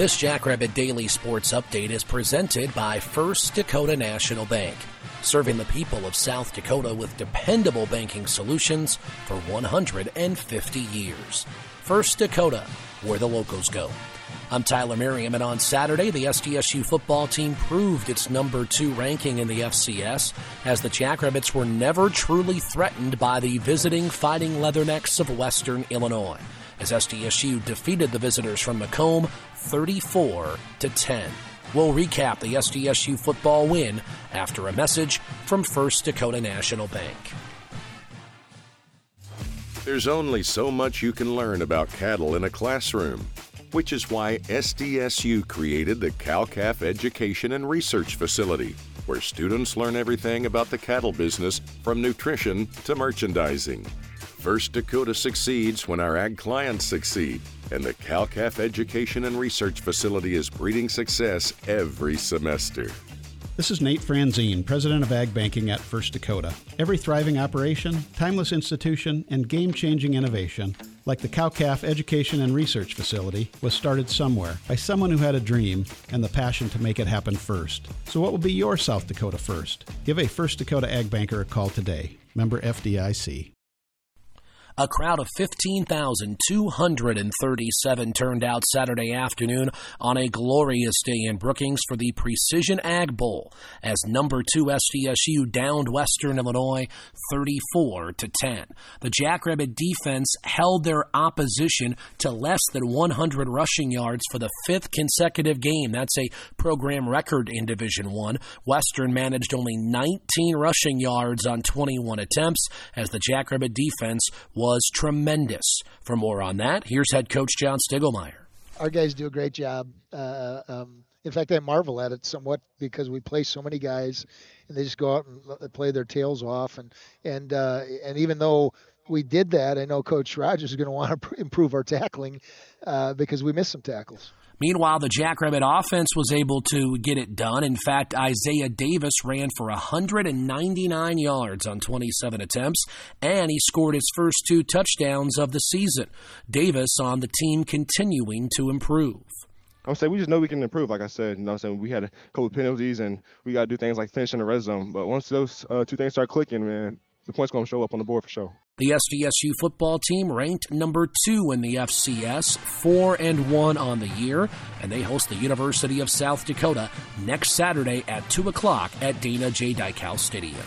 This Jackrabbit Daily Sports Update is presented by First Dakota National Bank, serving the people of South Dakota with dependable banking solutions for 150 years. First Dakota, where the locals go. I'm Tyler Merriam, and on Saturday, the SDSU football team proved its number two ranking in the FCS as the Jackrabbits were never truly threatened by the visiting Fighting Leathernecks of Western Illinois as SDSU defeated the visitors from Macomb 34 to 10. We'll recap the SDSU football win after a message from First Dakota National Bank. There's only so much you can learn about cattle in a classroom, which is why SDSU created the Cow-Calf Education and Research Facility, where students learn everything about the cattle business from nutrition to merchandising. First Dakota succeeds when our ag clients succeed, and the Cow-Calf Education and Research Facility is breeding success every semester. This is Nate Franzen, President of Ag Banking at First Dakota. Every thriving operation, timeless institution, and game changing innovation, like the Cow-Calf Education and Research Facility, was started somewhere by someone who had a dream and the passion to make it happen first. So, what will be your South Dakota first? Give a First Dakota Ag Banker a call today. Member FDIC. A crowd of 15,237 turned out Saturday afternoon on a glorious day in Brookings for the Precision Ag Bowl as number 2 SDSU downed Western Illinois 34 to 10. The Jackrabbit defense held their opposition to less than 100 rushing yards for the fifth consecutive game. That's a program record in Division 1. Western managed only 19 rushing yards on 21 attempts as the Jackrabbit defense was was tremendous. For more on that, here's head coach John Stiegelmeier. Our guys do a great job. Uh, um, in fact, I marvel at it somewhat because we play so many guys, and they just go out and play their tails off. And and uh, and even though we did that, I know Coach Rogers is going to want to improve our tackling uh, because we missed some tackles. Meanwhile, the Jackrabbit offense was able to get it done. In fact, Isaiah Davis ran for 199 yards on 27 attempts, and he scored his first two touchdowns of the season. Davis on the team continuing to improve. I would say we just know we can improve. Like I said, you know, I'm saying we had a couple of penalties, and we got to do things like finish in the red zone. But once those uh, two things start clicking, man, the points going to show up on the board for sure. The SDSU football team ranked number two in the FCS, four and one on the year, and they host the University of South Dakota next Saturday at two o'clock at Dana J. Dykhouse Stadium.